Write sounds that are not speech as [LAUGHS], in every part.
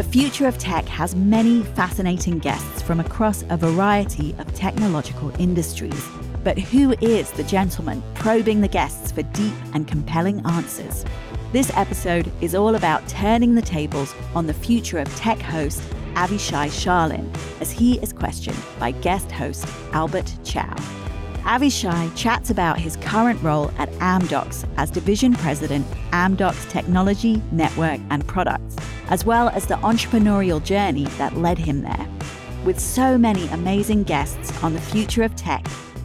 The Future of Tech has many fascinating guests from across a variety of technological industries. But who is the gentleman probing the guests for deep and compelling answers? This episode is all about turning the tables on the future of tech host Avishai Sharlin as he is questioned by guest host Albert Chou. Avishai chats about his current role at Amdocs as Division President, Amdocs Technology, Network and Products, as well as the entrepreneurial journey that led him there. With so many amazing guests on the future of tech,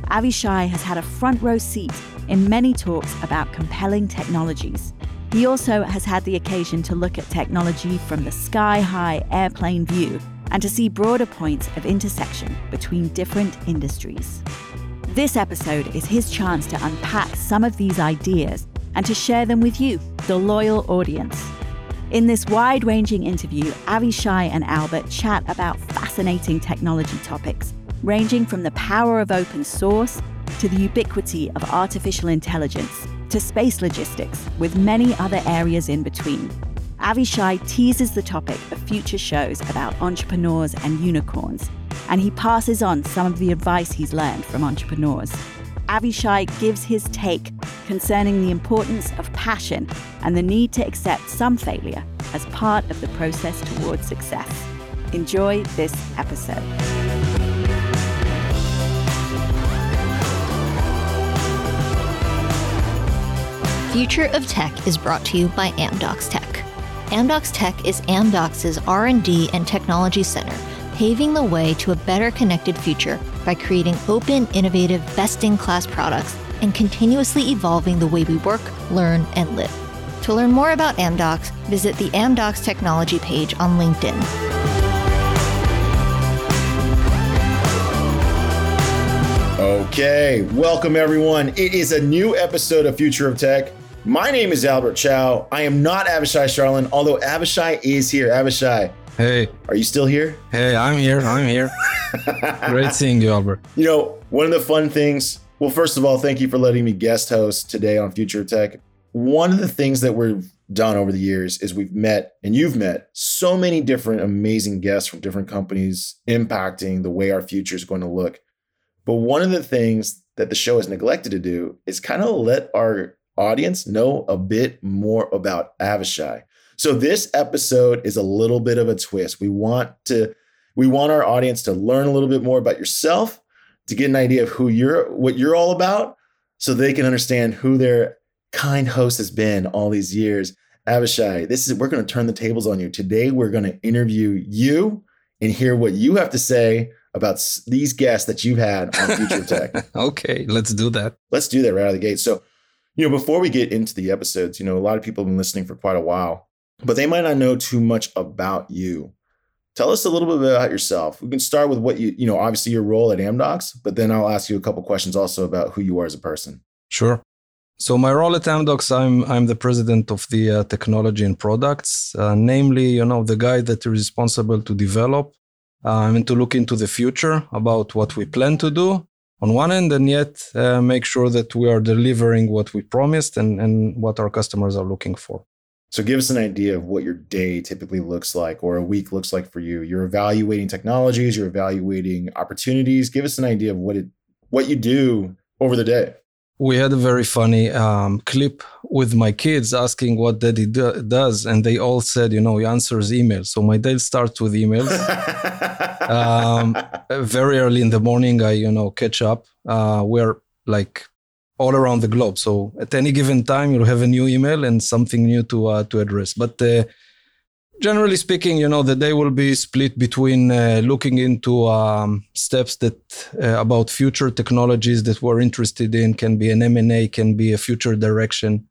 Avishai has had a front row seat in many talks about compelling technologies. He also has had the occasion to look at technology from the sky high airplane view and to see broader points of intersection between different industries. This episode is his chance to unpack some of these ideas and to share them with you, the loyal audience. In this wide ranging interview, Avishai and Albert chat about fascinating technology topics, ranging from the power of open source to the ubiquity of artificial intelligence to space logistics, with many other areas in between. Avishai teases the topic of future shows about entrepreneurs and unicorns, and he passes on some of the advice he's learned from entrepreneurs. Avishai gives his take concerning the importance of passion and the need to accept some failure as part of the process towards success. Enjoy this episode. Future of Tech is brought to you by Amdocs Tech. Amdocs Tech is Amdocs' R&D and technology center, paving the way to a better connected future by creating open, innovative, best-in-class products and continuously evolving the way we work, learn, and live. To learn more about Amdocs, visit the Amdocs technology page on LinkedIn. Okay, welcome everyone. It is a new episode of Future of Tech. My name is Albert Chou. I am not Avishai Sharlin, although Avishai is here. Avishai, Hey, are you still here? hey, I'm here. I'm here. [LAUGHS] Great seeing you, Albert. You know, one of the fun things, well, first of all, thank you for letting me guest host today on Future Tech. One of the things that we've done over the years is we've met, and you've met, so many different amazing guests from different companies impacting the way our future is going to look. But one of the things that the show has neglected to do is kind of let our audience know a bit more about Avishai. So this episode is a little bit of a twist. We want to we want our audience to learn a little bit more about yourself, to get an idea of who you're what you're all about so they can understand who their kind host has been all these years. Avishai, this is we're going to turn the tables on you. Today we're going to interview you and hear what you have to say about these guests that you've had on Future [LAUGHS] Tech. Okay, let's do that. Let's do that right out of the gate. So, you know, before we get into the episodes, you know, a lot of people have been listening for quite a while, but they might not know too much about you. Tell us a little bit about yourself. We can start with what you, you know, obviously your role at Amdocs, but then I'll ask you a couple questions also about who you are as a person. Sure. So my role at Amdocs, I'm I'm the president of the uh, technology and products, uh, namely, you know, the guy that is responsible to develop um, and to look into the future about what we plan to do on one end, and yet uh, make sure that we are delivering what we promised and and what our customers are looking for. So give us an idea of what your day typically looks like or a week looks like for you. You're evaluating technologies, you're evaluating opportunities. Give us an idea of what it what you do over the day. we had a very funny um, clip with my kids asking what daddy do- does and they all said you know he answers emails so my day starts with emails [LAUGHS] um, very early in the morning i you know catch up uh, we're like all around the globe. So at any given time you'll have a new email and something new to uh, to address. But uh, generally speaking you know the day will be split between uh, looking into um, steps that uh, about future technologies that we're interested in. Can be an m&a can be a future direction.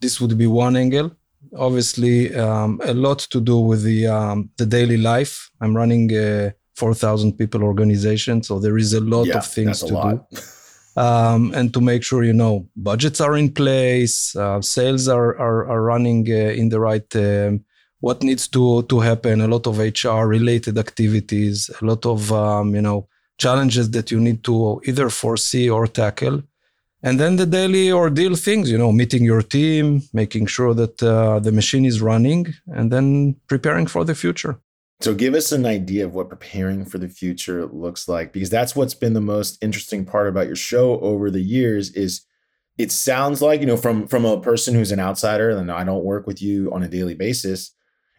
This would be one angle. Obviously um, a lot to do with the um, the daily life. I'm running a 4000 people organization so there is a lot yeah, of things to lot. do [LAUGHS] um, and to make sure you know budgets are in place, uh, sales are are, are running uh, in the right. Um, what needs to to happen? A lot of HR related activities, a lot of um, you know challenges that you need to either foresee or tackle. And then the daily ordeal things, you know, meeting your team, making sure that uh, the machine is running, and then preparing for the future. So give us an idea of what preparing for the future looks like because that's what's been the most interesting part about your show over the years is it sounds like, you know, from from a person who's an outsider and I don't work with you on a daily basis,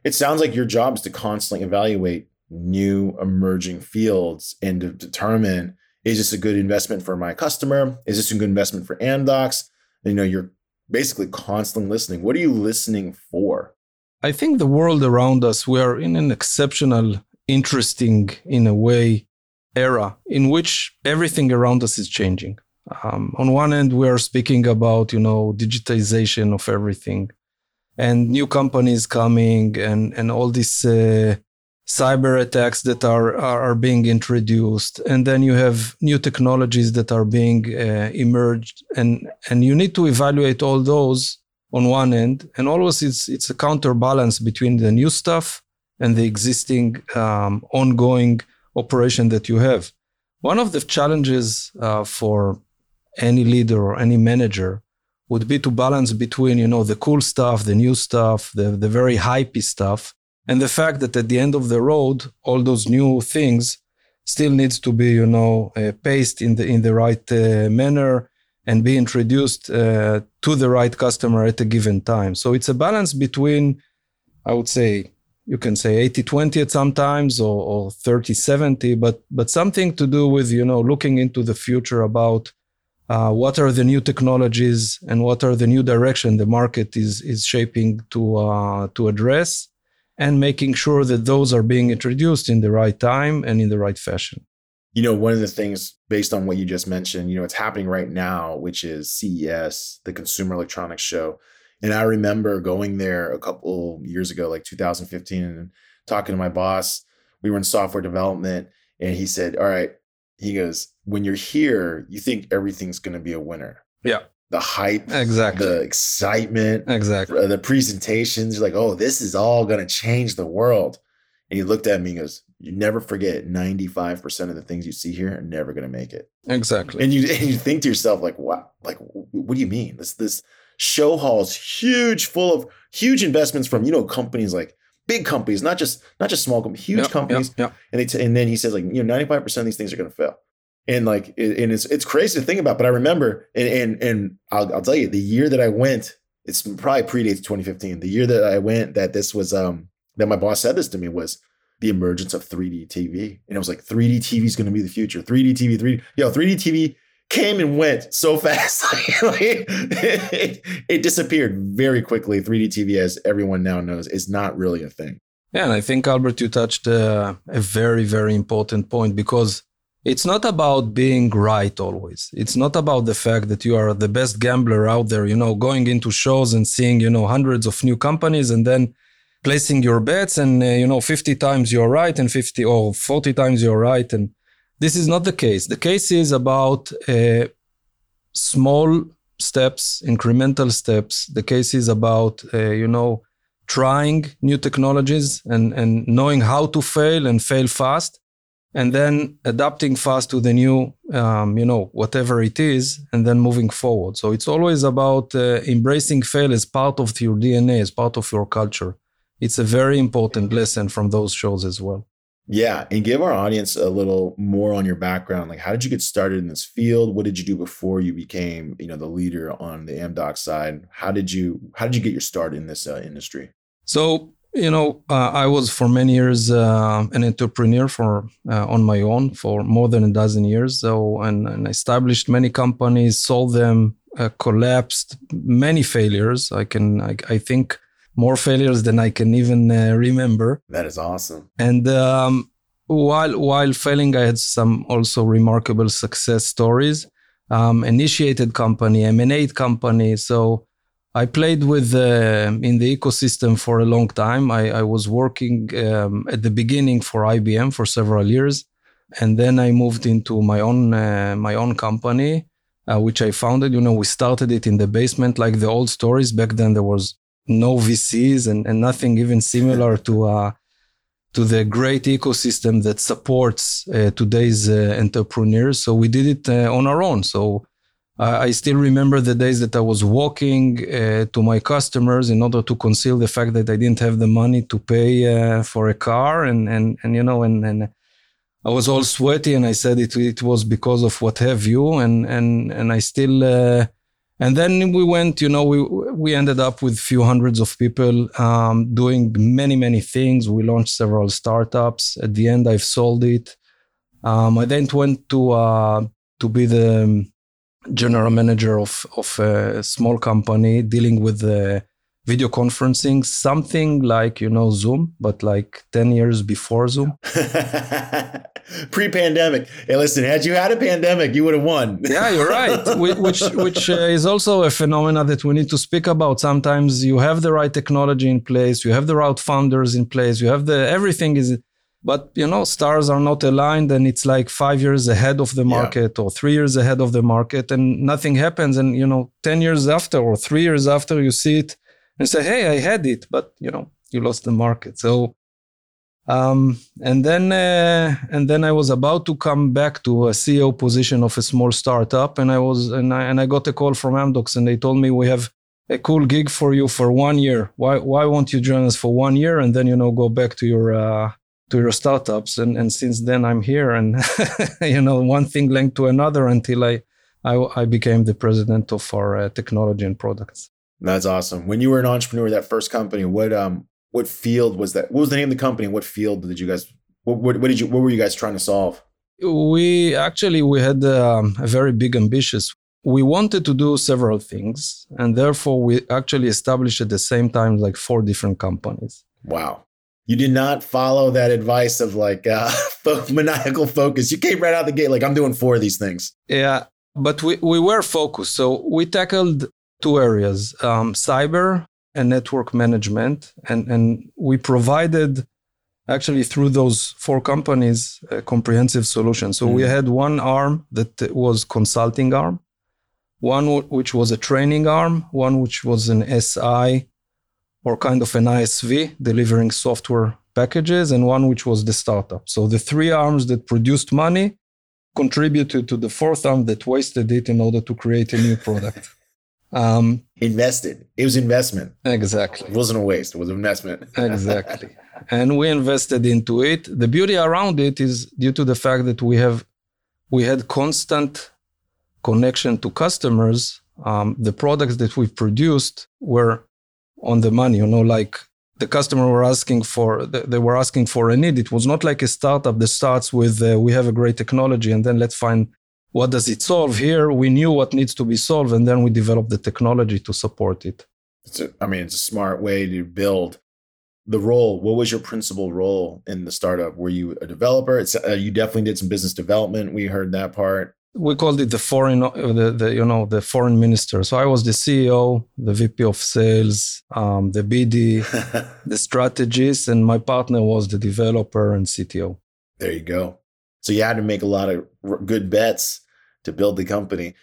it sounds like your job is to constantly evaluate new emerging fields and to determine is this a good investment for my customer? Is this a good investment for Amdocs? You know, you're basically constantly listening. What are you listening for? I think the world around us, we are in an exceptional, interesting, in a way, era in which everything around us is changing. Um, on one end, we are speaking about, you know, digitization of everything and new companies coming and, and all these uh, cyber attacks that are, are, are being introduced. And then you have new technologies that are being uh, emerged and, and you need to evaluate all those on one end, and always it's it's a counterbalance between the new stuff and the existing um, ongoing operation that you have. One of the challenges uh, for any leader or any manager would be to balance between you know the cool stuff, the new stuff, the the very hypey stuff, and the fact that at the end of the road, all those new things still needs to be you know uh, paced in the in the right uh, manner and be introduced uh, to the right customer at a given time. So it's a balance between, I would say, you can say 80 20 at sometimes or, or 30 70 but but something to do with you know looking into the future about uh, what are the new technologies and what are the new direction the market is is shaping to uh, to address and making sure that those are being introduced in the right time and in the right fashion you know, one of the things based on what you just mentioned, you know, it's happening right now, which is CES, the Consumer Electronics Show. And I remember going there a couple years ago, like 2015, and talking to my boss. We were in software development, and he said, All right, he goes, When you're here, you think everything's going to be a winner. Yeah. The hype, exactly. The excitement, exactly. The presentations, you're like, Oh, this is all going to change the world. And he looked at me and goes, you never forget 95% of the things you see here are never going to make it. Exactly. And you and you think to yourself like, wow, like what do you mean? This this show hall is huge, full of huge investments from, you know, companies like big companies, not just not just small companies, huge yep, companies. Yep, yep. And they t- and then he says like, you know, 95% of these things are going to fail. And like it, and it's it's crazy to think about, but I remember and and and I'll, I'll tell you the year that I went, it's probably predates 2015. The year that I went that this was um that my boss said this to me was the emergence of 3D TV. And it was like 3D TV is going to be the future. 3D TV, 3D. Yo, 3D TV came and went so [LAUGHS] fast. it, it, disappeared very quickly. 3D TV, as everyone now knows, is not really a thing. Yeah, and I think Albert, you touched uh, a very, very important point because it's not about being right always. It's not about the fact that you are the best gambler out there, you know, going into shows and seeing, you know, hundreds of new companies and then placing your bets and uh, you know 50 times you're right and 50 or 40 times you're right. And this is not the case. The case is about uh, small steps incremental steps. The case is about uh, you know trying new technologies and and knowing how to fail and fail fast and then adapting fast to the new um, you know whatever it is and then moving forward. So it's always about uh, embracing fail as part of your dna as part of your culture it's a very important lesson from those shows as well. Yeah, and give our audience a little more on your background. Like, how did you get started in this field? What did you do before you became, you know, the leader on the Amdoc side? How did you how did you get your start in this uh, industry? So, you know, uh, I was for many years uh, an entrepreneur for uh, on my own for more than a dozen years. So, and, and established many companies, sold them, uh, collapsed, many failures. I can, I, I think more failures than I can even uh, remember. That is awesome. And um, while while failing, I had some also remarkable success stories. Um, initiated company, M&A company. So I played with uh, in the ecosystem for a long time. I, I was working um, at the beginning for IBM for several years, and then I moved into my own uh, my own company, uh, which I founded. You know, we started it in the basement, like the old stories. Back then, there was no VCs and, and nothing even similar to uh, to the great ecosystem that supports uh, today's uh, entrepreneurs. So we did it uh, on our own. So I still remember the days that I was walking uh, to my customers in order to conceal the fact that I didn't have the money to pay uh, for a car, and and and you know, and and I was all sweaty, and I said it it was because of what have you, and and and I still. Uh, and then we went, you know, we we ended up with few hundreds of people um, doing many many things. We launched several startups. At the end, I've sold it. Um, I then went to uh, to be the general manager of of a small company dealing with the video conferencing, something like you know Zoom, but like ten years before Zoom. [LAUGHS] Pre-pandemic. Hey, listen, had you had a pandemic, you would have won. [LAUGHS] yeah, you're right. [LAUGHS] Which which uh, is also a phenomena that we need to speak about. Sometimes you have the right technology in place, you have the right founders in place, you have the everything is but you know stars are not aligned and it's like five years ahead of the market yeah. or three years ahead of the market and nothing happens and you know 10 years after or three years after you see it and say hey i had it but you know you lost the market so um, and then uh, and then i was about to come back to a ceo position of a small startup and i was and i, and I got a call from amdocs and they told me we have a cool gig for you for one year. Why why won't you join us for one year and then you know go back to your uh, to your startups? And and since then i'm here and [LAUGHS] you know one thing linked to another until i i, I became the president of our uh, technology and products. That's awesome. When you were an entrepreneur that first company what um what field was that what was the name of the company what field did you guys what, what, what did you what were you guys trying to solve we actually we had um, a very big ambitious we wanted to do several things and therefore we actually established at the same time like four different companies wow you did not follow that advice of like uh, [LAUGHS] maniacal focus. You came right out the gate like I'm doing four of these things. Yeah, but we, we were focused. So we tackled two areas: um, cyber and network management, and and we provided actually through those four companies a comprehensive solution. So mm. we had one arm that was consulting arm, one w- which was a training arm, one which was an SI or kind of an ISV delivering software packages, and one which was the startup. So the three arms that produced money contributed to the fourth arm that wasted it in order to create a new product. [LAUGHS] Um, Invested. It was investment. Exactly. It wasn't a waste. It was investment. [LAUGHS] exactly. And we invested into it. The beauty around it is due to the fact that we have we had constant connection to customers. Um, the products that we produced were on the money you know like the customer were asking for they were asking for a need it was not like a startup that starts with uh, we have a great technology and then let's find what does it solve? Here we knew what needs to be solved and then we developed the technology to support it. It's a, I mean it's a smart way to build the role. What was your principal role in the startup? Were you a developer? It's, uh, you definitely did some business development. We heard that part. We called it the foreign the, the you know the foreign minister. So i was the ceo the vp of sales um, the bd [LAUGHS] the strategist and my partner was the developer and cto there you go so you had to make a lot of good bets to build the company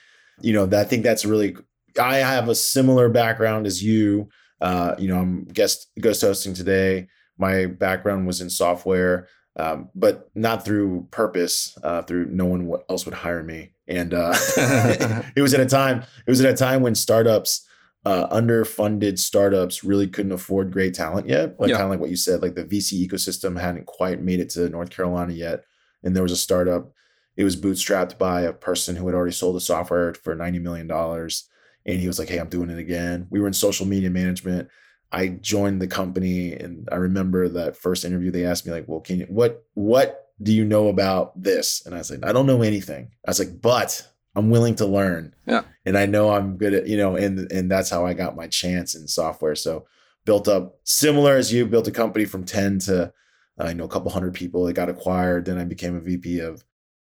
you know i think that's really i have a similar background as you uh, you know i'm guest ghost hosting today my background was in software um, but not through purpose. Uh, through no one else would hire me, and uh, [LAUGHS] it was at a time. It was at a time when startups, uh, underfunded startups, really couldn't afford great talent yet. Like yeah. kind of like what you said, like the VC ecosystem hadn't quite made it to North Carolina yet, and there was a startup. It was bootstrapped by a person who had already sold the software for ninety million dollars, and he was like, "Hey, I'm doing it again." We were in social media management I joined the company and I remember that first interview they asked me like, "Well, can you what what do you know about this?" And I said, "I don't know anything." I was like, "But I'm willing to learn." Yeah. And I know I'm good at, you know, and and that's how I got my chance in software. So built up similar as you built a company from 10 to uh, you know a couple hundred people. It got acquired, then I became a VP of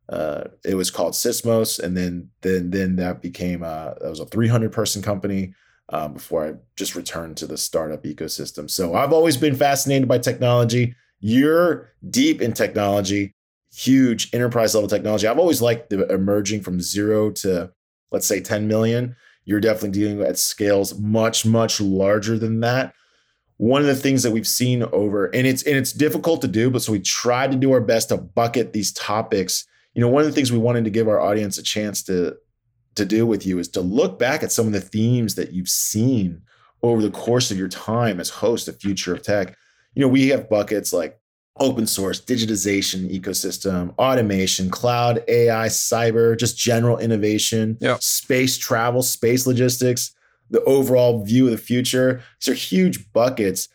uh, it was called Sysomos and then then then that became a that was a 300 person company um, before I just returned to the startup ecosystem. So I've always been fascinated by technology. You're deep in technology, huge enterprise level technology. I've always liked the emerging from zero to let's say 10 million. You're definitely dealing at scales much, much larger than that. One of the things that we've seen over, and it's and it's difficult to do, but so we tried to do our best to bucket these topics. You know, one of the things we wanted to give our audience a chance to to do with you is to look back at some of the themes that you've seen over the course of your time as host of Future of Tech. You know, we have buckets like open source, digitization, ecosystem, automation, cloud, AI, cyber, just general innovation, yep. space travel, space logistics, the overall view of the future. These are huge buckets.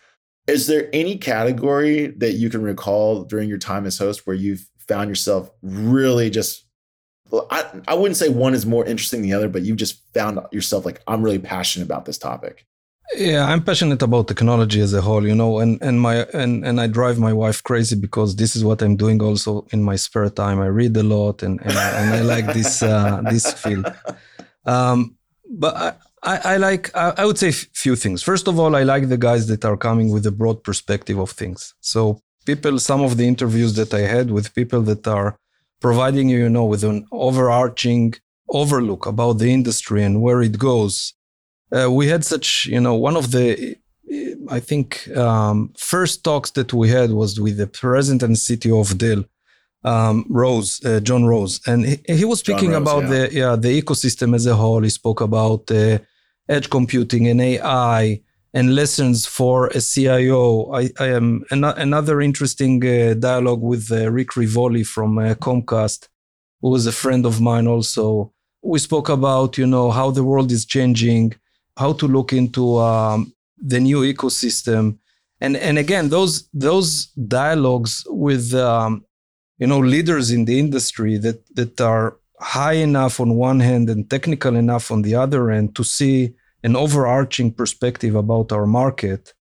Is there any category that you can recall during your time as host where you've found yourself really just I, I wouldn't say one is more interesting than the other, but you've just found yourself like, I'm really passionate about this topic. Yeah, I'm passionate about technology as a whole, you know, and and my and and I drive my wife crazy because this is what I'm doing also in my spare time. I read a lot and and, and I like this uh, this field. [LAUGHS] Um, but I, I, I like I, I would say a few things. First of all, I like the guys that are coming with a broad perspective of things. So people, some of the interviews that I had with people that are providing you, you know, with an overarching overlook about the industry and where it goes uh, we had such, you know, one of the, I think, um, first talks that we had was with the president and CTO of Dell, um, Rose, uh, John Rose, and he, he was speaking Rose, about yeah. the yeah the ecosystem as a whole. He spoke about uh, edge computing and AI and lessons for a CIO. I, I am an, another interesting uh, dialogue with uh, Rick Rioboli from uh, Comcast, who is a friend of mine also. We spoke about you know how the world is changing how to look into um, the new ecosystem and and again those those dialogues with um, you know leaders in the industry that that are high enough on one hand and technical enough on the other end to see an overarching perspective about our market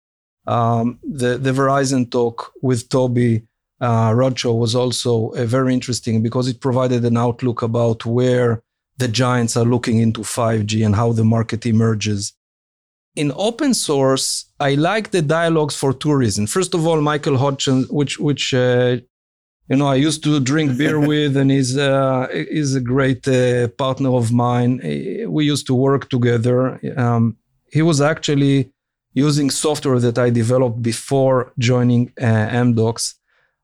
um, the the Verizon talk with Toby uh, was also uh, very interesting because it provided an outlook about where the giants are looking into 5G and how the market emerges. In open source, I like the dialogues for two reasons. First of all, Michael Hodgson, which which uh, you know I used to drink beer [LAUGHS] with, and is uh, is a great uh, partner of mine. We used to work together. Um, he was actually using software that I developed before joining uh, Amdocs.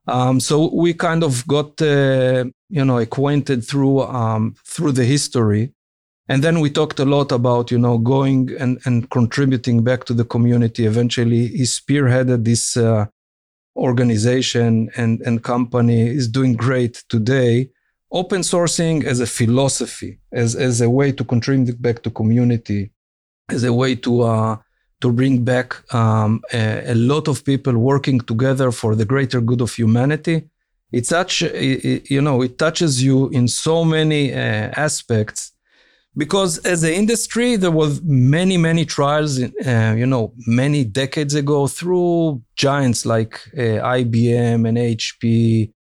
Um, so we kind of got uh, you know acquainted through um, through the history and then we talked a lot about you know going and, and contributing back to the community eventually he spearheaded this uh, organization and, and company is doing great today. Open sourcing as a philosophy as, as a way to contribute back to community as a way to uh, to bring back um, a, a, lot of people working together for the greater good of humanity. It's such you know it touches you in so many uh, aspects because as an industry there was many many trials uh, you know many decades ago through giants like uh, IBM and HP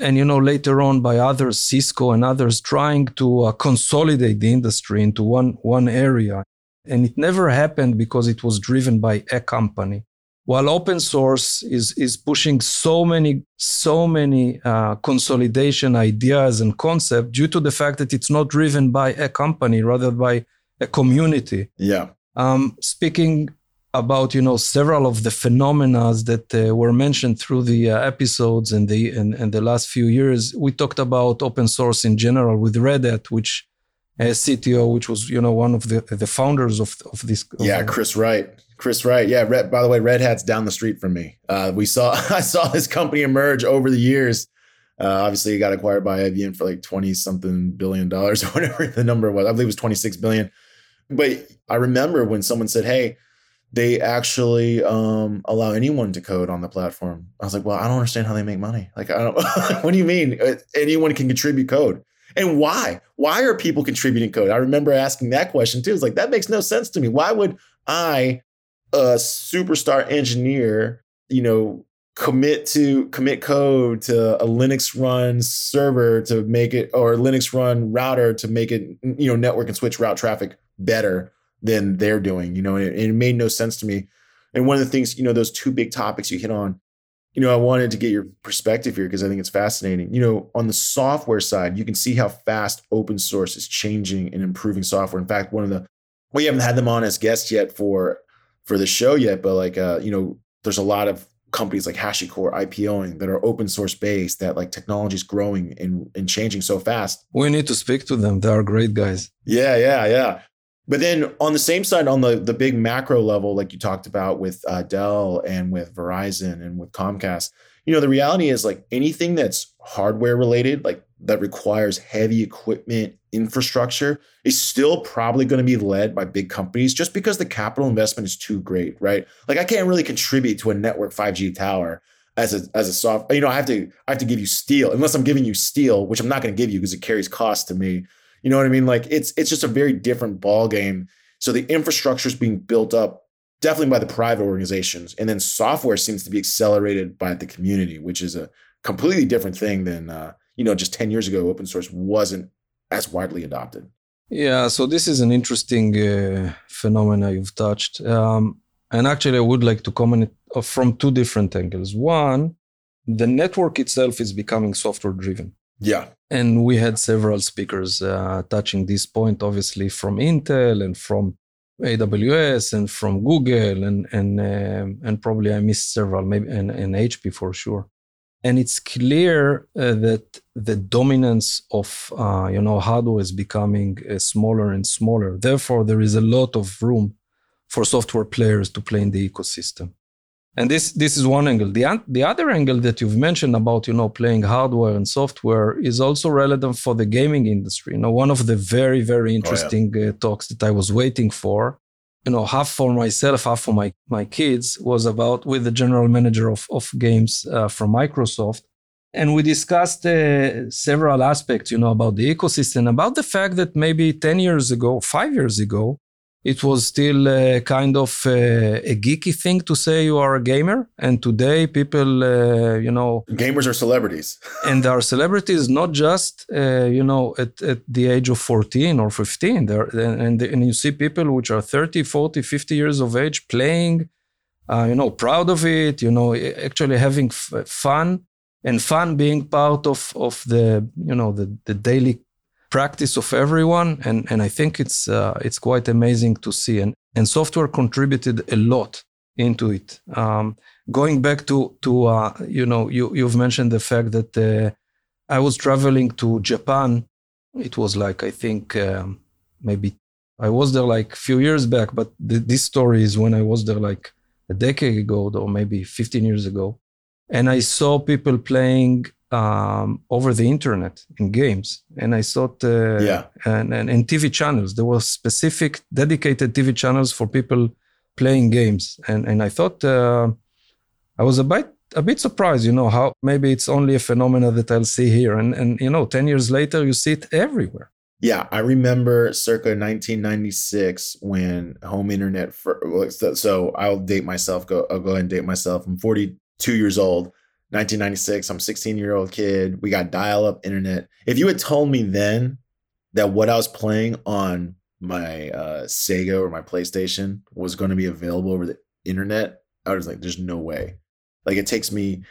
and you know later on by others Cisco and others trying to uh, consolidate the industry into one one area. And it never happened because it was driven by a company while open source is is pushing so many so many uh, consolidation ideas and concepts due to the fact that it's not driven by a company rather by a community. Yeah. Um, speaking about you know several of the phenomena that uh, were mentioned through the uh, episodes and the and, and the last few years we talked about open source in general with red hat which uh, cto which was you know one of the the founders of, of this yeah chris wright Chris Wright. Yeah. Red, by the way, Red Hat's down the street from me. Uh, we saw, [LAUGHS] I saw this company emerge over the years. Uh, obviously, it got acquired by IBM for like 20 something billion dollars [LAUGHS] or whatever the number was. I believe it was 26 billion. But I remember when someone said, Hey, they actually um, allow anyone to code on the platform. I was like, well, I don't understand how they make money. Like, I don't, [LAUGHS] what do you mean? Uh, anyone can contribute code. And why? Why are people contributing code? I remember asking that question too. It's like, that makes no sense to me. Why would I a superstar engineer, you know, commit to commit code to a Linux run server to make it or Linux run router to make it, you know, network and switch route traffic better than they're doing, you know, and it, it made no sense to me. And one of the things, you know, those two big topics you hit on, you know, I wanted to get your perspective here because I think it's fascinating. You know, on the software side, you can see how fast open source is changing and improving software. In fact, one of the we haven't had them on as guests yet for for the show yet, but like uh, you know, there's a lot of companies like HashiCorp IPOing that are open source based, that like technology is growing and, and changing so fast. We need to speak to them. They are great guys. Yeah, yeah, yeah. But then on the same side, on the, the big macro level, like you talked about with uh, Dell and with Verizon and with Comcast, you know, the reality is like anything that's hardware related, like that requires heavy equipment infrastructure is still probably going to be led by big companies just because the capital investment is too great, right? Like I can't really contribute to a network 5G tower as a as a soft, you know, I have to I have to give you steel unless I'm giving you steel, which I'm not going to give you because it carries cost to me. You know what I mean? Like it's it's just a very different ball game. So the infrastructure is being built up definitely by the private organizations, and then software seems to be accelerated by the community, which is a completely different thing than uh, you know just 10 years ago open source wasn't as widely adopted. Yeah so this is an interesting uh, phenomena you've touched. Um, and actually i would like to comment from two different angles. One the network itself is becoming software driven. Yeah. And we had several speakers uh, touching this point obviously from intel and from aws and from google and and um, and probably i missed several maybe and, and hp for sure and it's clear uh, that the dominance of uh, you know hardware is becoming uh, smaller and smaller. Therefore there is a lot of room for software players to play in the ecosystem. And this this is one angle. The, the other angle that you've mentioned about you know playing hardware and software is also relevant for the gaming industry. You know one of the very very interesting oh, yeah. Uh, talks that i was waiting for you know half for myself half for my my kids was about with the general manager of, of games uh, from microsoft. And we discussed uh, several aspects you know about the ecosystem about the fact that maybe 10 years ago 5 years ago it was still uh, kind of uh, a geeky thing to say you are a gamer and today people uh, you know gamers are celebrities. [LAUGHS] and they are celebrities not just uh, you know at, at the age of 14 or 15 there and, and you see people which are 30 40 50 years of age playing uh, you know proud of it you know actually having f- fun and fun being part of of the you know the the daily practice of everyone and and i think it's uh, it's quite amazing to see. And and software contributed a lot into it. Um, going back to to uh, you know you you've mentioned the fact that uh, i was traveling to japan. It was like i think um, maybe i was there like a few years back but th- this story is when i was there like a decade ago or maybe 15 years ago. And i saw people playing um, over the internet in games, and I thought, uh, yeah, and, and, and TV channels. There were specific dedicated TV channels for people playing games, and and I thought uh, I was a bit a bit surprised, you know, how maybe it's only a phenomenon that I'll see here, and and you know, ten years later, you see it everywhere. Yeah, I remember circa 1996 when home internet. For, so I'll date myself. Go, I'll go ahead and date myself. I'm 42 years old 1996. I'm 16 year old kid. We got dial up internet. If you had told me then that what I was playing on my uh, Sega or my PlayStation was going to be available over the internet, I was like, there's no way. Like it takes me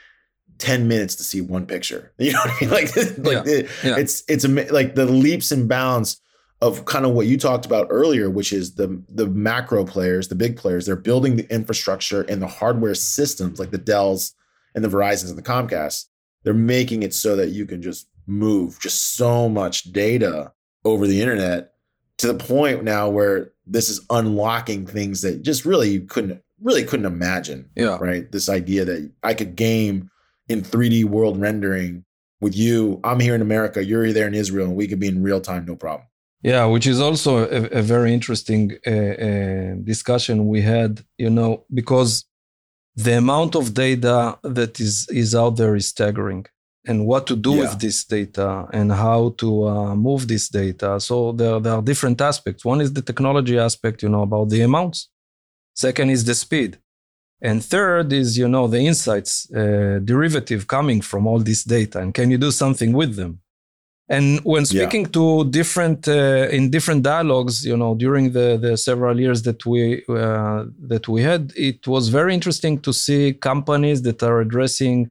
10 minutes to see one picture. [LAUGHS] You know what I mean? Like, [LAUGHS] like yeah. It, yeah. it's, it's like the leaps and bounds of kind of what you talked about earlier, which is the the macro players, the big players, they're building the infrastructure and the hardware systems like the Dells and the Verizons and the Comcast, they're making it so that you can just move just so much data over the internet to the point now where this is unlocking things that just really you couldn't really couldn't imagine. Yeah. Right. This idea that I could game in 3D world rendering with you. I'm here in America, you're there in Israel, and we could be in real time, no problem. Yeah, which is also a, a very interesting uh, uh, discussion we had, you know, because the amount of data that is is out there is staggering. And what to do yeah. with this data and how to uh, move this data. So there, there are different aspects. One is the technology aspect you know about the amounts. Second is the speed. And third is you know the insights uh, derivative coming from all this data. And can you do something with them and when speaking yeah. to different uh, in different dialogues you know during the the several years that we uh, that we had it was very interesting to see companies that are addressing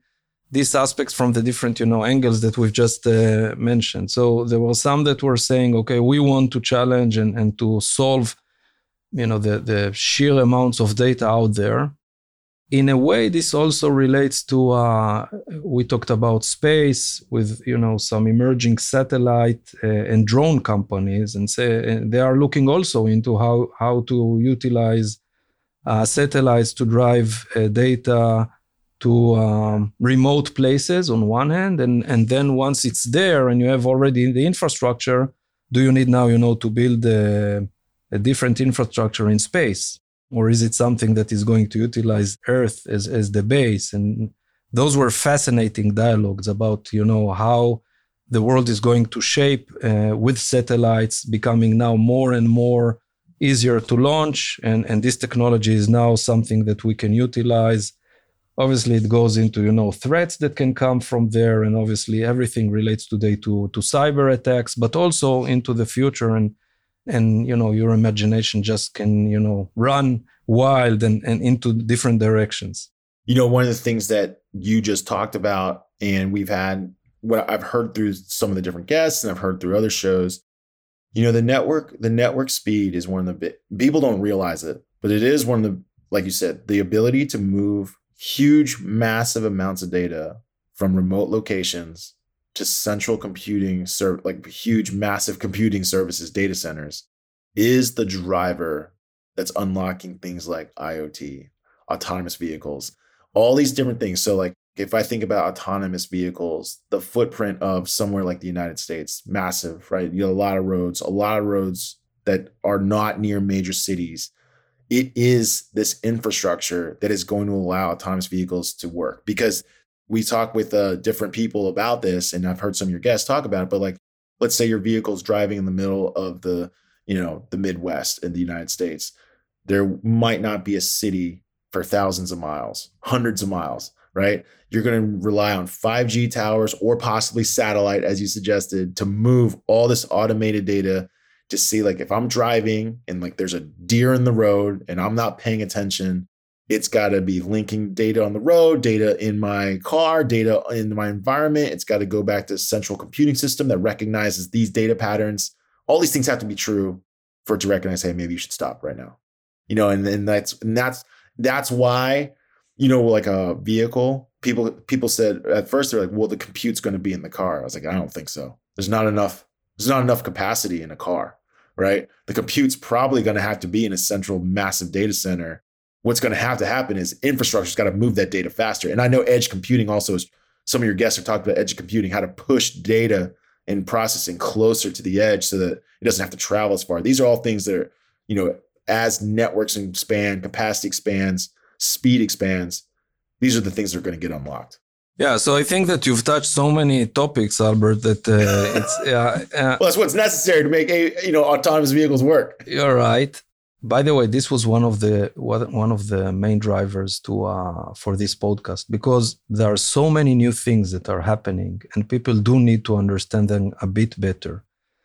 these aspects from the different you know angles that we've just uh, mentioned so there were some that were saying okay we want to challenge and, and to solve you know the the sheer amounts of data out there in a way, this also relates to uh, we talked about space with you know some emerging satellite uh, and drone companies, and say they are looking also into how how to utilize uh, satellites to drive uh, data to um, remote places on one hand, and and then once it's there and you have already the infrastructure, do you need now you know to build a, a different infrastructure in space? Or is it something that is going to utilize earth as, as the base? And those were fascinating dialogues about you know how the world is going to shape uh, with satellites becoming now more and more easier to launch. And, and this technology is now something that we can utilize. Obviously it goes into you know threats that can come from there. And obviously everything relates today to to cyber attacks but also into the future. And and you know your imagination just can you know run wild and, and into different directions. You know one of the things that you just talked about and we've had what i've heard through some of the different guests and i've heard through other shows you know the network the network speed is one of the people don't realize it but it is one of the like you said the ability to move huge massive amounts of data from remote locations to central computing, like huge, massive computing services, data centers, is the driver that's unlocking things like IoT, autonomous vehicles, all these different things. So, like, if I think about autonomous vehicles, the footprint of somewhere like the United States, massive, right? You have a lot of roads, a lot of roads that are not near major cities. It is this infrastructure that is going to allow autonomous vehicles to work because we talk with uh, different people about this, and I've heard some of your guests talk about it. But like, let's say your vehicle's driving in the middle of the, you know, the Midwest in the United States. There might not be a city for thousands of miles, hundreds of miles, right? You're going to rely on 5G towers or possibly satellite, as you suggested, to move all this automated data to see like if I'm driving and like there's a deer in the road and I'm not paying attention, it's got to be linking data on the road, data in my car, data in my environment. It's got to go back to a central computing system that recognizes these data patterns. All these things have to be true for it to recognize, hey, maybe you should stop right now. You know, and, and that's and that's that's why, you know, like a vehicle, people people said at first they're like, well, the compute's going to be in the car. I was like, I don't think so. There's not enough, there's not enough capacity in a car, right? The compute's probably going to have to be in a central massive data center what's going to have to happen is infrastructure's got to move that data faster. And I know edge computing also is some of your guests are talking about edge computing, how to push data and processing closer to the edge so that it doesn't have to travel as far. These are all things that are, you know, as networks expand, capacity expands, speed expands, these are the things that are going to get unlocked. Yeah, so I think that you've touched so many topics, Albert, that uh, it's uh, uh, well, that's what's necessary to make a you know autonomous vehicles work. You're right, by the way, this was one of the one of the main drivers to uh, for this podcast because there are so many new things that are happening, and people do need to understand them a bit better.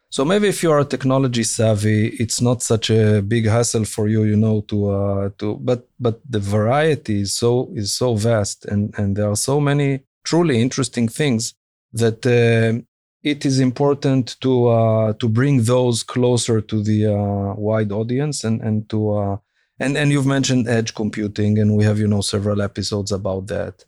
So maybe if you are technology savvy, it's not such a big hassle for you, you know, to uh, to. But but the variety is so is so vast, and and there are so many truly interesting things that uh, it is important to uh, to bring those closer to the uh, wide audience and and to uh, and and you've mentioned edge computing and we have you know several episodes about that.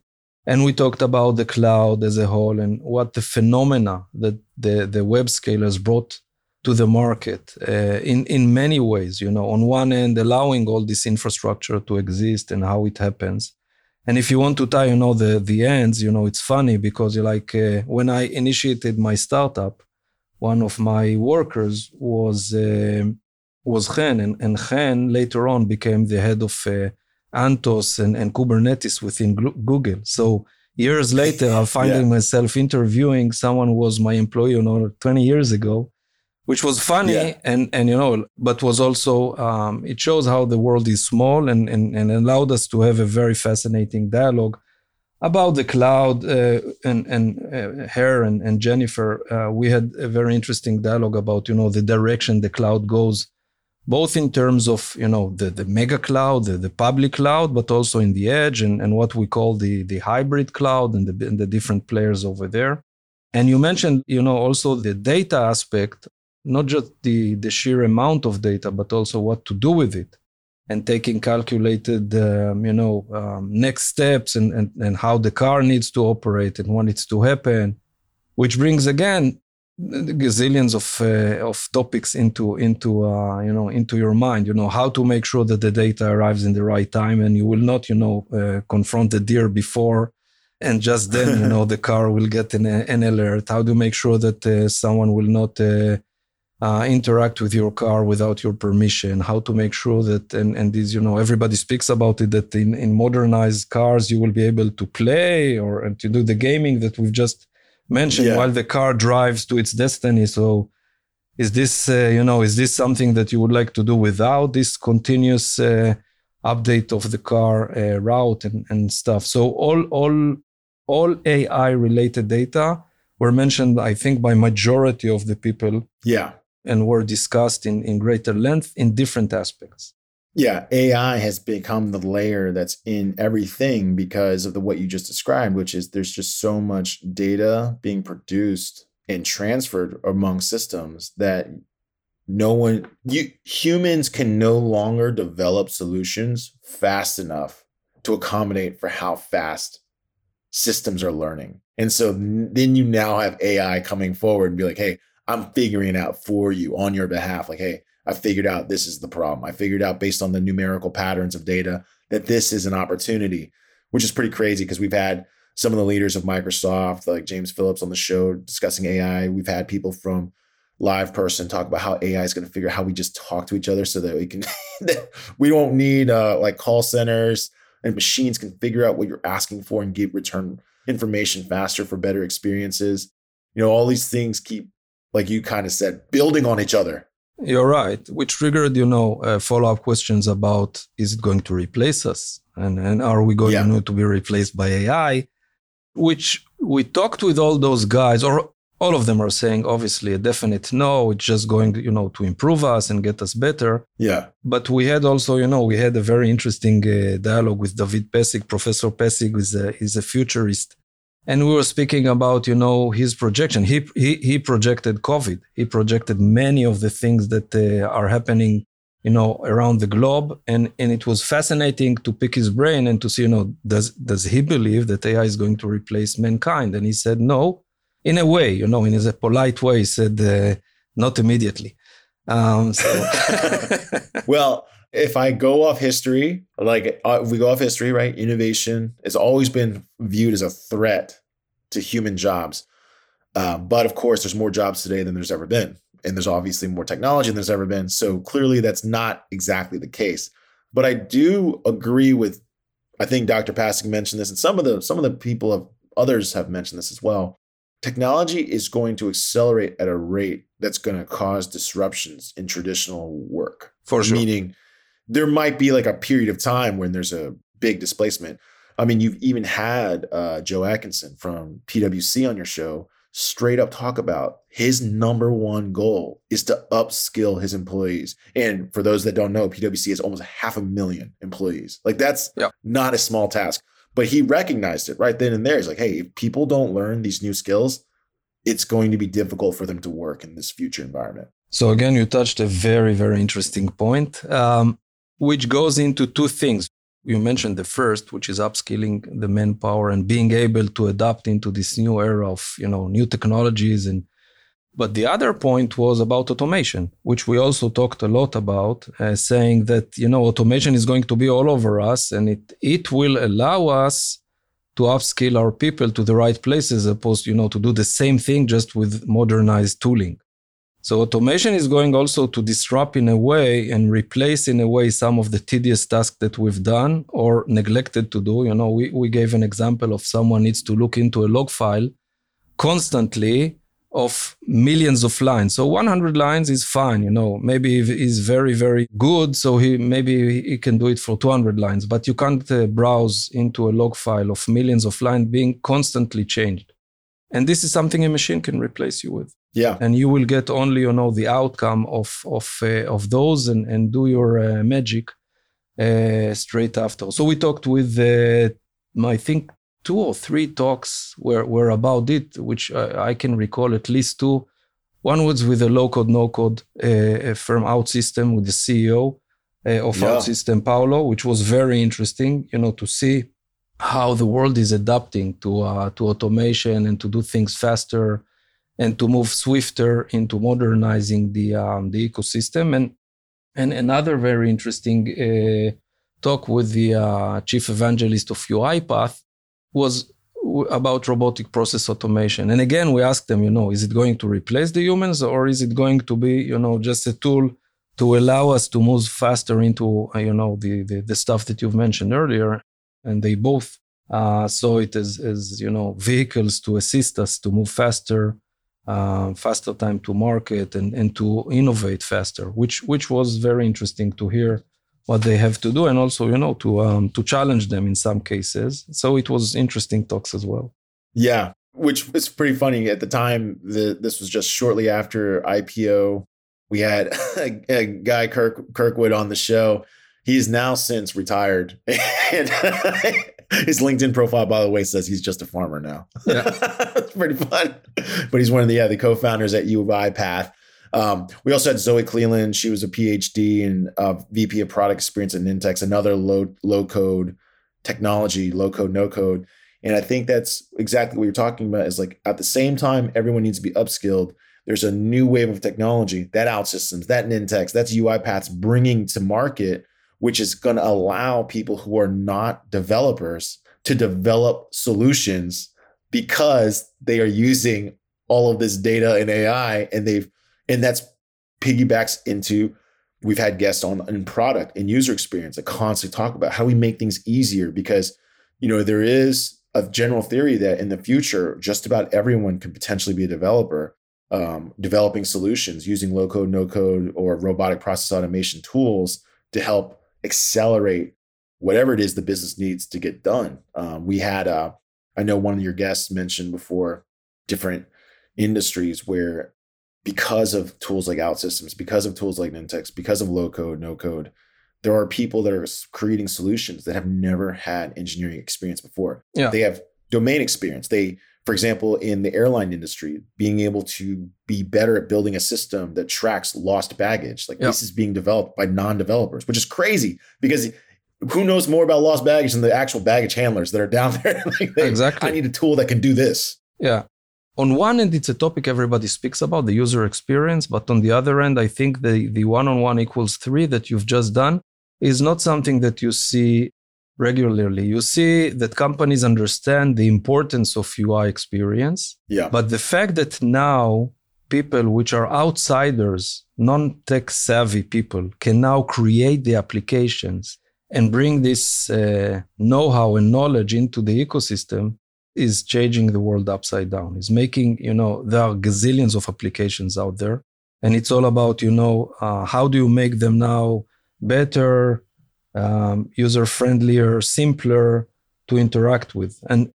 And we talked about the cloud as a whole and what the phenomena that the the web scalers brought to the market uh, in in many ways you know on one end allowing all this infrastructure to exist and how it happens and if you want to tie, you know, the the ends, you know, it's funny because you're like uh, when I initiated my startup, one of my workers was uh, was Chen, and, and Chen later on became the head of uh, Anthos and, and Kubernetes within Google. So years later, I'm finding yeah. myself interviewing someone who was my employee, you know, 20 years ago, which was funny yeah. and and you know but was also um, it shows how the world is small and, and and allowed us to have a very fascinating dialogue about the cloud uh, and and uh, her and, and jennifer uh, we had a very interesting dialogue about you know the direction the cloud goes both in terms of you know the, the mega cloud the, the public cloud but also in the edge and, and what we call the the hybrid cloud and the, and the different players over there and you mentioned you know also the data aspect not just the, the sheer amount of data, but also what to do with it. and taking calculated, um, you know, um, next steps and, and, and how the car needs to operate and what needs to happen, which brings again gazillions of uh, of topics into into uh, you know into your mind. You know how to make sure that the data arrives in the right time, and you will not you know uh, confront the deer before, and just then you [LAUGHS] know the car will get an, an alert. How to make sure that uh, someone will not uh, interact with your car without your permission how to make sure that and, and these you know everybody speaks about it that in, in modernized cars you will be able to play or and to do the gaming that we've just mentioned yeah. while the car drives to its destiny. So is this uh, you know is this something that you would like to do without this continuous uh, update of the car uh, route and, and stuff? So all all all ai related data were mentioned i think by majority of the people. Yeah and were discussed in, in greater length in different aspects. Yeah, AI has become the layer that's in everything because of the what you just described, which is there's just so much data being produced and transferred among systems that no one you humans can no longer develop solutions fast enough to accommodate for how fast systems are learning. And so then you now have AI coming forward and be like, hey, I'm figuring out for you on your behalf. Like, hey, I figured out this is the problem. I figured out based on the numerical patterns of data that this is an opportunity, which is pretty crazy because we've had some of the leaders of Microsoft, like James Phillips, on the show discussing AI. We've had people from LivePerson talk about how AI is going to figure out how we just talk to each other so that we can [LAUGHS] we don't need uh, like call centers and machines can figure out what you're asking for and give return information faster for better experiences. You know, all these things keep like you kind of said, building on each other. You're right, which triggered, you know, uh, follow up questions about is it going to replace us? And, and are we going yeah. to be replaced by AI? Which we talked with all those guys, or all of them are saying obviously a definite no it's just going you know to improve us and get us better yeah but we had also you know we had a very interesting uh, dialogue with david Passig professor Passig is a, he's a futurist and we were speaking about you know his projection. He he, he projected covid. He projected many of the things that uh, are happening you know around the globe. And and it was fascinating to pick his brain and to see you know does does he believe that ai is going to replace mankind? And he said no in a way you know in a polite way he said uh, not immediately. Um, so. [LAUGHS] well if I go off history, like uh, if we go off history, right? Innovation has always been viewed as a threat to human jobs. Uh, but of course, there's more jobs today than there's ever been. And there's obviously more technology than there's ever been. So clearly, that's not exactly the case. But I do agree with, I think Dr. Passig mentioned this, and some of the some of the people of others have mentioned this as well. Technology is going to accelerate at a rate that's going to cause disruptions in traditional work. For sure. Meaning, there might be like a period of time when there's a big displacement. I mean, you've even had uh, Joe Atkinson from PwC on your show straight up talk about his number one goal is to upskill his employees. And for those that don't know, PwC has almost half a million employees. Like that's yeah. not a small task. But he recognized it right then and there. He's like, hey, if people don't learn these new skills, it's going to be difficult for them to work in this future environment. So again, you touched a very, very interesting point. Um, which goes into two things. You mentioned the first, which is upskilling the manpower and being able to adapt into this new era of, you know, new technologies and but the other point was about automation, which we also talked a lot about, uh, saying that you know automation is going to be all over us, and it it will allow us to upskill our people to the right places, opposed you know to do the same thing just with modernized tooling. So automation is going also to disrupt in a way and replace in a way some of the tedious tasks that we've done or neglected to do. You know, we, we gave an example of someone needs to look into a log file constantly of millions of lines. So 100 lines is fine, you know, maybe he's very, very good. So he maybe he can do it for 200 lines, but you can't uh, browse into a log file of millions of lines being constantly changed. And this is something a machine can replace you with. Yeah. And you will get only, you know, the outcome of of uh, of those and and do your uh, magic uh, straight after. So we talked with, uh, I think, two or three talks were were about it, which I can recall at least two. One was with a low code, no code uh, firm OutSystem with the CEO, uh, of Yeah. OutSystem Paulo, which was very interesting, you know, to see how the world is adapting to uh, to automation and to do things faster and to move swifter into modernizing the um, the ecosystem. And and another very interesting uh, talk with the uh, chief evangelist of UiPath was about robotic process automation. And again, we asked them, you know, is it going to replace the humans or is it going to be, you know, just a tool to allow us to move faster into, uh, you know, the, the the stuff that you've mentioned earlier? And they both uh, saw it as, as, you know, vehicles to assist us to move faster, uh, faster time to market and, and to innovate faster, which which was very interesting to hear what they have to do and also you know to um, to challenge them in some cases. So it was interesting talks as well. Yeah, which is pretty funny. At the time, the, this was just shortly after IPO. We had [LAUGHS] a, a guy, Kirk Kirkwood, on the show. He's now since retired, [LAUGHS] and his LinkedIn profile, by the way, says he's just a farmer now. Yeah. [LAUGHS] it's pretty fun. But he's one of the yeah the co-founders at UiPath. Um, we also had Zoe Cleland. She was a PhD and uh, VP of Product Experience at Nintex, another low low code technology, low code, no code. And I think that's exactly what you're talking about. Is like at the same time, everyone needs to be upskilled. There's a new wave of technology that OutSystems, that Nintex, that's UiPath's bringing to market, which is going to allow people who are not developers to develop solutions because they are using all of this data and AI, and they've and that's piggybacks into we've had guests on in product and user experience that constantly talk about how we make things easier because you know there is a general theory that in the future just about everyone can potentially be a developer um, developing solutions using low code no code or robotic process automation tools to help accelerate whatever it is the business needs to get done um, we had uh, i know one of your guests mentioned before different industries where because of tools like OutSystems, because of tools like Nintex, because of low code, no code, there are people that are creating solutions that have never had engineering experience before. Yeah. They have domain experience. They, for example, in the airline industry, being able to be better at building a system that tracks lost baggage. Like Yeah. this is being developed by non-developers, which is crazy because who knows more about lost baggage than the actual baggage handlers that are down [LAUGHS] there? Like, they- Exactly. I need a tool that can do this. Yeah. On one end, it's a topic everybody speaks about, the user experience. But on the other end, I think the, the one on one equals three that you've just done is not something that you see regularly. You see that companies understand the importance of UI experience. Yeah. But the fact that now people which are outsiders, non tech savvy people, can now create the applications and bring this uh, know how and knowledge into the ecosystem is changing the world upside down. Is making, you know, there are gazillions of applications out there. And it's all about, you know, uh, how do you make them now better, um, user friendlier, simpler to interact with? And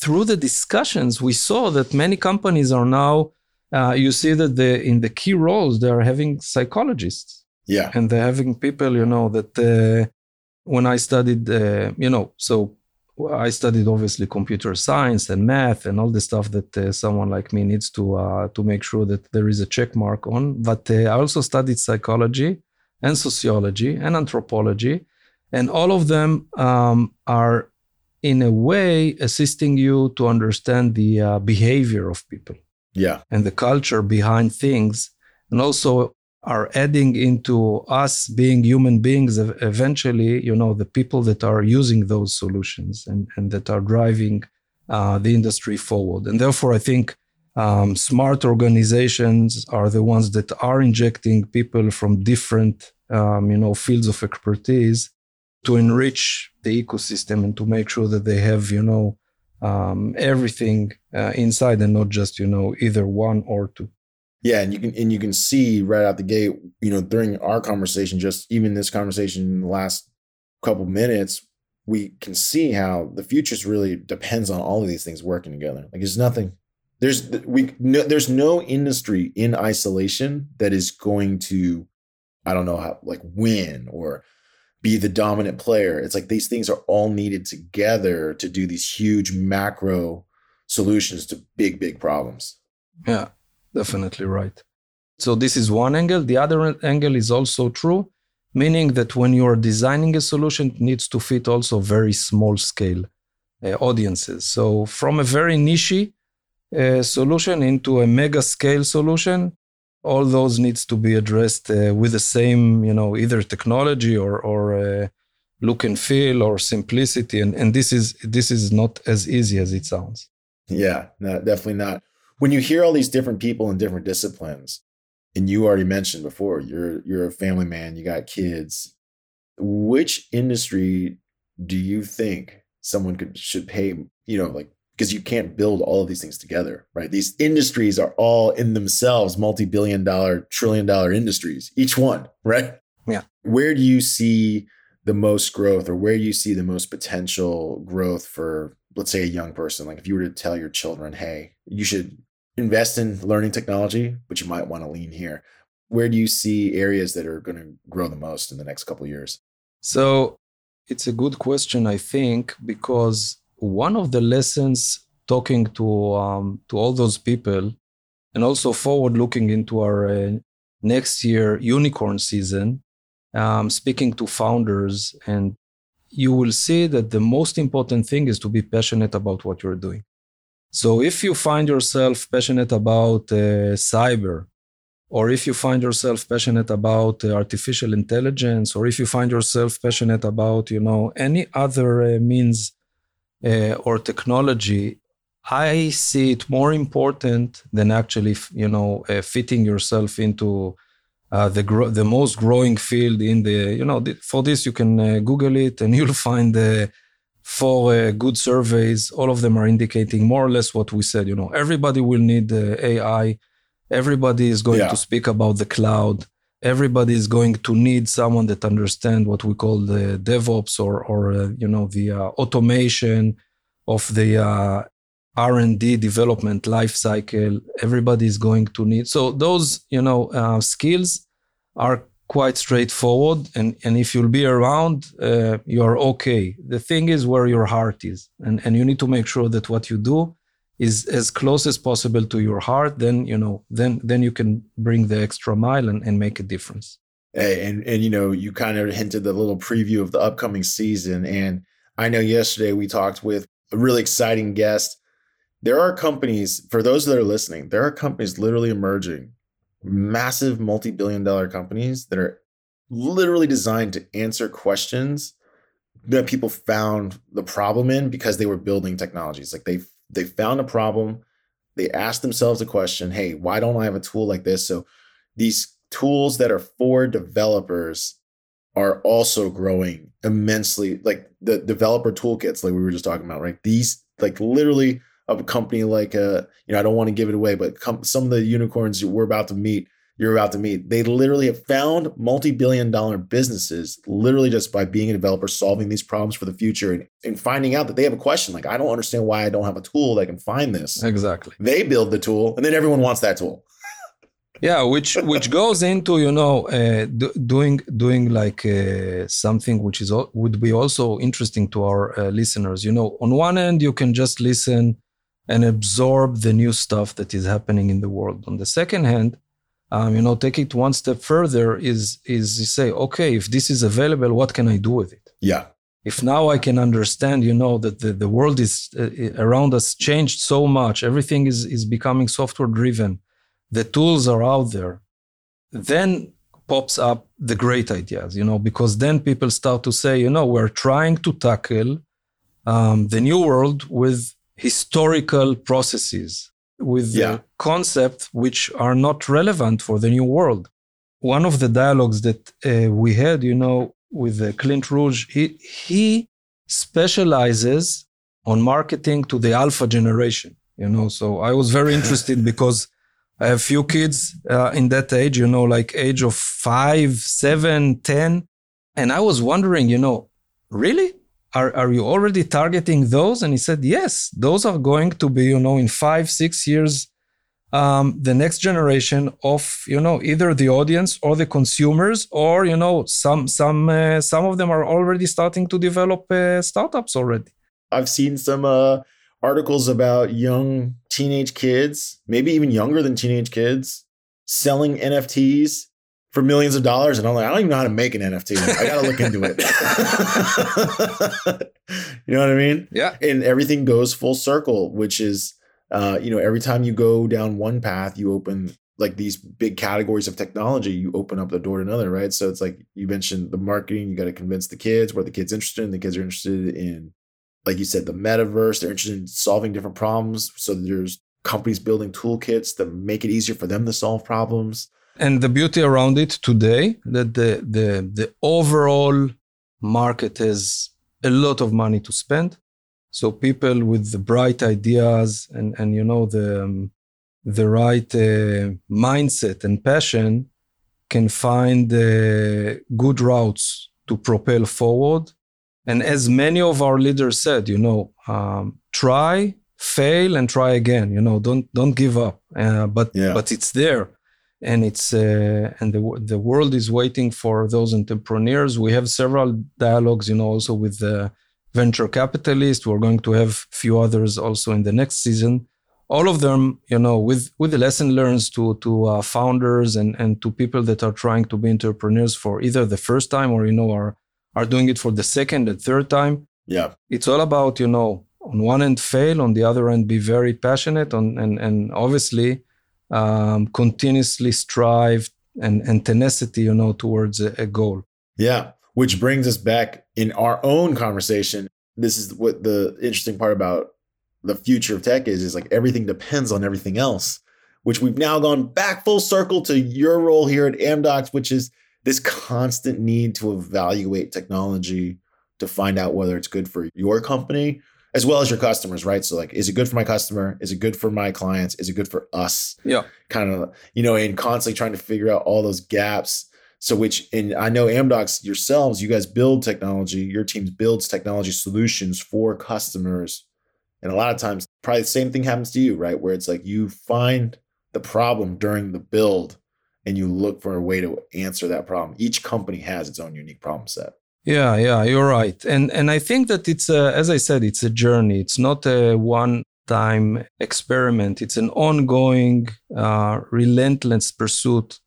through the discussions, we saw that many companies are now, uh, you see that the, in the key roles, they are having psychologists Yeah. and they're having people, you know, that uh, when I studied, uh, you know, so I studied obviously computer science and math and all the stuff that uh, someone like me needs to uh, to make sure that there is a check mark on. But uh, I also studied psychology and sociology and anthropology, and all of them um, are in a way assisting you to understand the uh, behavior of people Yeah. and the culture behind things, and also are adding into us being human beings eventually, you know, the people that are using those solutions and, and that are driving uh, the industry forward. And therefore, I think um, smart organizations are the ones that are injecting people from different, um, you know, fields of expertise to enrich the ecosystem and to make sure that they have, you know, um, everything uh, inside and not just, you know, either one or two. Yeah, and you can and you can see right out the gate, you know, during our conversation, just even this conversation in the last couple minutes, we can see how the futures really depends on all of these things working together. Like there's nothing, there's we no, there's no industry in isolation that is going to, I don't know how like win or be the dominant player. It's like these things are all needed together to do these huge macro solutions to big big problems. Yeah, definitely right. So this is one angle. The other angle is also true meaning that when you are designing a solution, it needs to fit also very small scale uh, audiences. So from a very niche uh, solution into a mega scale solution, all those needs to be addressed uh, with the same, you know, either technology or or uh, look and feel or simplicity. And and this is this is not as easy as it sounds. Yeah, no, definitely not. When you hear all these different people in different disciplines, and you already mentioned before, you're you're a family man, you got kids. Which industry do you think someone could should pay, you know, like because you can't build all of these things together, right? These industries are all in themselves multi-billion dollar, trillion dollar industries, each one, right? Yeah. Where do you see the most growth or where do you see the most potential growth for let's say a young person? Like if you were to tell your children, "Hey, you should invest in learning technology, but you might want to lean here." Where do you see areas that are going to grow the most in the next couple years? So, it's a good question, I think, because one of the lessons talking to um, to all those people and also forward looking into our uh, next year unicorn season um, speaking to founders and you will see that the most important thing is to be passionate about what you're doing. So if you find yourself passionate about uh, cyber or if you find yourself passionate about uh, artificial intelligence or if you find yourself passionate about you know any other uh, means uh, or technology, I see it more important than actually, you know, uh, fitting yourself into uh, the gro- the most growing field in the, you know, th- for this you can uh, Google it and [LAUGHS] you'll find uh, four uh, good surveys. All of them are indicating more or less what we said. You know, everybody will need AI. Everybody is going yeah. to speak about the cloud everybody is going to need someone that understand what we call the DevOps or or uh, you know the uh, automation of the uh, R&D development life cycle. Everybody is going to need so those you know uh, skills are quite straightforward. And and if you'll be around uh, you're okay. The thing is where your heart is. And and you need to make sure that what you do is as close as possible to your heart then you know then then you can bring the extra mile and, and make a difference. Hey, and and you know you kind of hinted a little preview of the upcoming season and i know yesterday we talked with a really exciting guest. There are companies for those that are listening there are companies literally emerging massive multi-billion dollar companies that are literally designed to answer questions that people found the problem in because they were building technologies. Like they they found a problem. They asked themselves a question Hey, why don't I have a tool like this? So these tools that are for developers are also growing immensely. Like the developer toolkits, like we were just talking about, right? These, like literally, a company like, uh, you know, I don't want to give it away, but com- some of the unicorns we're about to meet you're about to meet. They literally have found multi-billion dollar businesses literally just by being a developer, solving these problems for the future and, and finding out that they have a question. Like, I don't understand why I don't have a tool that can find this. Exactly. They build the tool and then everyone wants that tool. yeah, which which [LAUGHS] goes into you know uh, do, doing doing like uh, something which is would be also interesting to our uh, listeners. You know, on one end you can just listen and absorb the new stuff that is happening in the world. On the second hand, um, you know, take it one step further is is you say, okay, if this is available, what can I do with it? Yeah. If now I can understand, you know, that the, the world is uh, around us changed so much, everything is is becoming software driven, the tools are out there, then pops up the great ideas, you know, because then people start to say, you know, we're trying to tackle um, the new world with historical processes with yeah. concepts which are not relevant for the new world. One of the dialogues that uh, we had, you know, with uh, Clint Runge, he, he specializes on marketing to the alpha generation, you know. So I was very [LAUGHS] interested because I have few kids uh, in that age, you know, like age of five, seven, ten. And I was wondering, you know, really? Are, are you already targeting those? And he said, yes, those are going to be, you know, in five, six years, um, the next generation of, you know, either the audience or the consumers, or, you know, some, some, uh, some of them are already starting to develop uh, startups already. I've seen some uh, articles about young teenage kids, maybe even younger than teenage kids, selling NFTs for millions of dollars. And I'm like, I don't even know how to make an NFT. I got to look into it. [LAUGHS] you know what I mean? Yeah. And everything goes full circle, which is, uh, you know, every time you go down one path, you open like these big categories of technology, you open up the door to another, right? So it's like you mentioned the marketing, you got to convince the kids what the kids interested in. The kids are interested in, like you said, the metaverse. They're interested in solving different problems. So there's companies building toolkits that make it easier for them to solve problems. And the beauty around it today that the the the overall market has a lot of money to spend. So people with the bright ideas and and you know the um, the right uh, mindset and passion can find uh, good routes to propel forward. And as many of our leaders said, you know, um, try, fail, and try again. You know, don't don't give up. Uh, but Yeah. but it's there, and it's uh, and the the world is waiting for those entrepreneurs. We have several dialogues, you know, also with the venture capitalists. We're going to have a few others also in the next season all of them you know with with the lesson learns to to uh, founders and and to people that are trying to be entrepreneurs for either the first time or you know are are doing it for the second and third time Yeah. it's all about you know on one end fail on the other end be very passionate on and and obviously um, continuously strive and and tenacity you know towards a, a goal Yeah. Which brings us back in our own conversation. This is what the interesting part about the future of tech is, is like everything depends on everything else, which we've now gone back full circle to your role here at Amdocs, which is this constant need to evaluate technology to find out whether it's good for your company as well as your customers, right? So like, is it good for my customer? Is it good for my clients? Is it good for us? yeah kind of you know and constantly trying to figure out all those gaps so which and i know amdocs yourselves you guys build technology your team builds technology solutions for customers and a lot of times probably the same thing happens to you right where it's like you find the problem during the build and you look for a way to answer that problem each company has its own unique problem set Yeah, yeah, you're right, and and I think that it's a, as I said, it's a journey. It's not a one-time experiment. It's an ongoing, uh, relentless pursuit.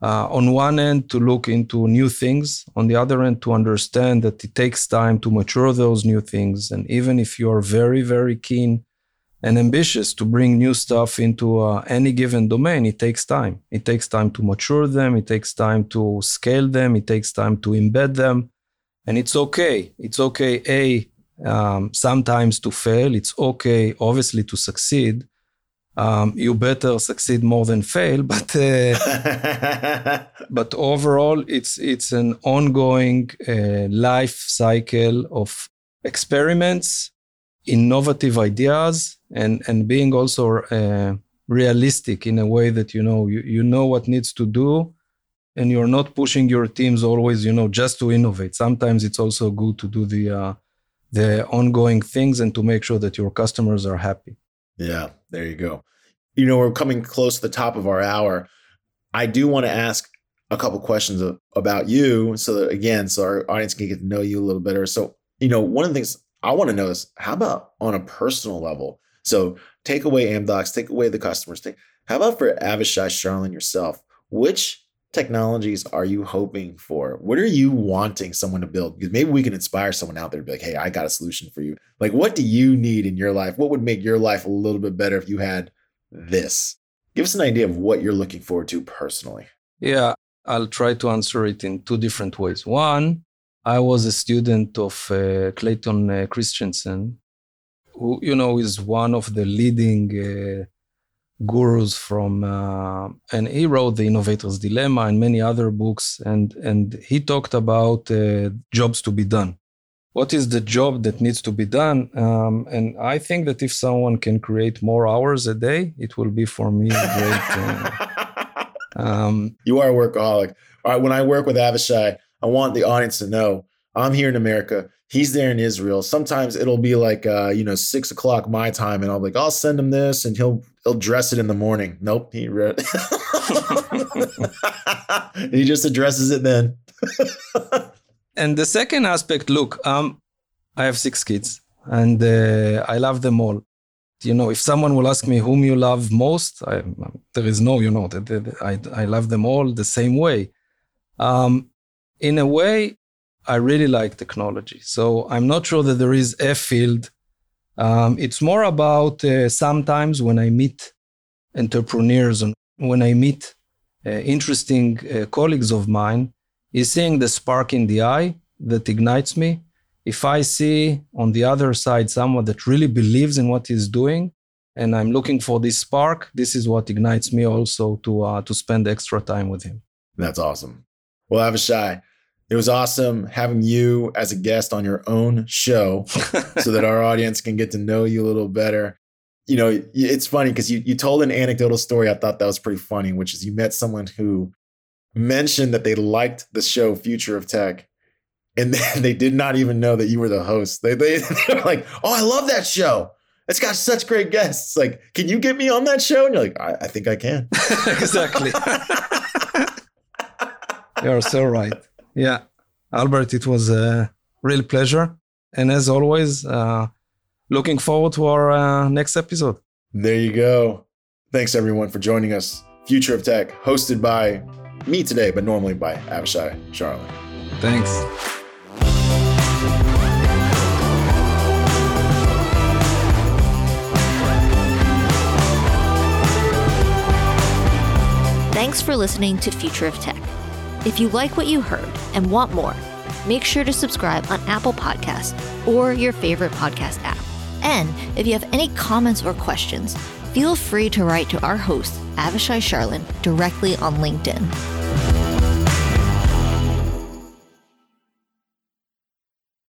Uh, on one end, to look into new things. On the other end, to understand that it takes time to mature those new things. And even if you are very, very keen and ambitious to bring new stuff into uh, any given domain, it takes time. It takes time to mature them. It takes time to scale them. It takes time to embed them and it's okay. It's okay a um, sometimes to fail. It's okay obviously to succeed. Um, you better succeed more than fail [LAUGHS] but uh, [LAUGHS] but overall it's it's an ongoing uh, life cycle of experiments innovative ideas and and being also uh, realistic in a way that you know you, you know what needs to do and you're not pushing your teams always you know just to innovate sometimes it's also good to do the uh, the ongoing things and to make sure that your customers are happy Yeah, there you go. You know, we're coming close to the top of our hour. I do want to ask a couple questions about you so that again, so our audience can get to know you a little better. So, you know, one of the things I want to know is how about on a personal level? So take away Amdocs, take away the customers. Take, how about for Avishai Sharlin yourself? Which technologies are you hoping for? What are you wanting someone to build? Because maybe we can inspire someone out there to be like, hey, I got a solution for you. Like, what do you need in your life? What would make your life a little bit better if you had this? Give us an idea of what you're looking forward to personally. yeah i'll try to answer it in two different ways one i was a student of uh, clayton uh, christensen who you know is one of the leading uh, gurus from uh, and he wrote the innovator's dilemma and many other books and and he talked about uh, jobs to be done what is the job that needs to be done um, and i think that if someone can create more hours a day it will be for me great uh, [LAUGHS] um, you are a workaholic. All right, when I work with Avishai, I want the audience to know I'm here in America. He's there in Israel. Sometimes it'll be like uh, you know six o'clock my time, and I'll be like, I'll send him this, and he'll he'll dress it in the morning. Nope, he read. [LAUGHS] he just addresses it then. [LAUGHS] and the second aspect look um i have six kids and uh, i love them all you know if someone will ask me whom you love most I, there is no you know that I, I love them all the same way Um, in a way, I really like technology. So I'm not sure that there is a field. Um, it's more about uh, sometimes when I meet entrepreneurs and when I meet uh, interesting uh, colleagues of mine, is seeing the spark in the eye that ignites me. If I see on the other side someone that really believes in what he's doing, and I'm looking for this spark, this is what ignites me also to uh, to spend extra time with him. That's awesome. Well, Avishai, it was awesome having you as a guest on your own show [LAUGHS] so that our audience can get to know you a little better. You know, it's funny because you, you told an anecdotal story. I thought that was pretty funny, which is you met someone who mentioned that they liked the show Future of Tech. And [LAUGHS] then they did not even know that you were the host. They, they, [LAUGHS] they were like, oh, I love that show. It's got such great guests. Like, can you get me on that show? And you're like, I, I think I can. exactly. You're so right. Yeah. Albert, it was a real pleasure. And as always, uh, looking forward to our uh, next episode. There you go. Thanks, everyone, for joining us. Future of Tech, hosted by me today, but normally by Avishai Sharlin. Thanks. Thanks for listening to Future of Tech. If you like what you heard and want more, make sure to subscribe on Apple Podcasts or your favorite podcast app. And if you have any comments or questions, feel free to write to our host, Avishai Sharlin, directly on LinkedIn.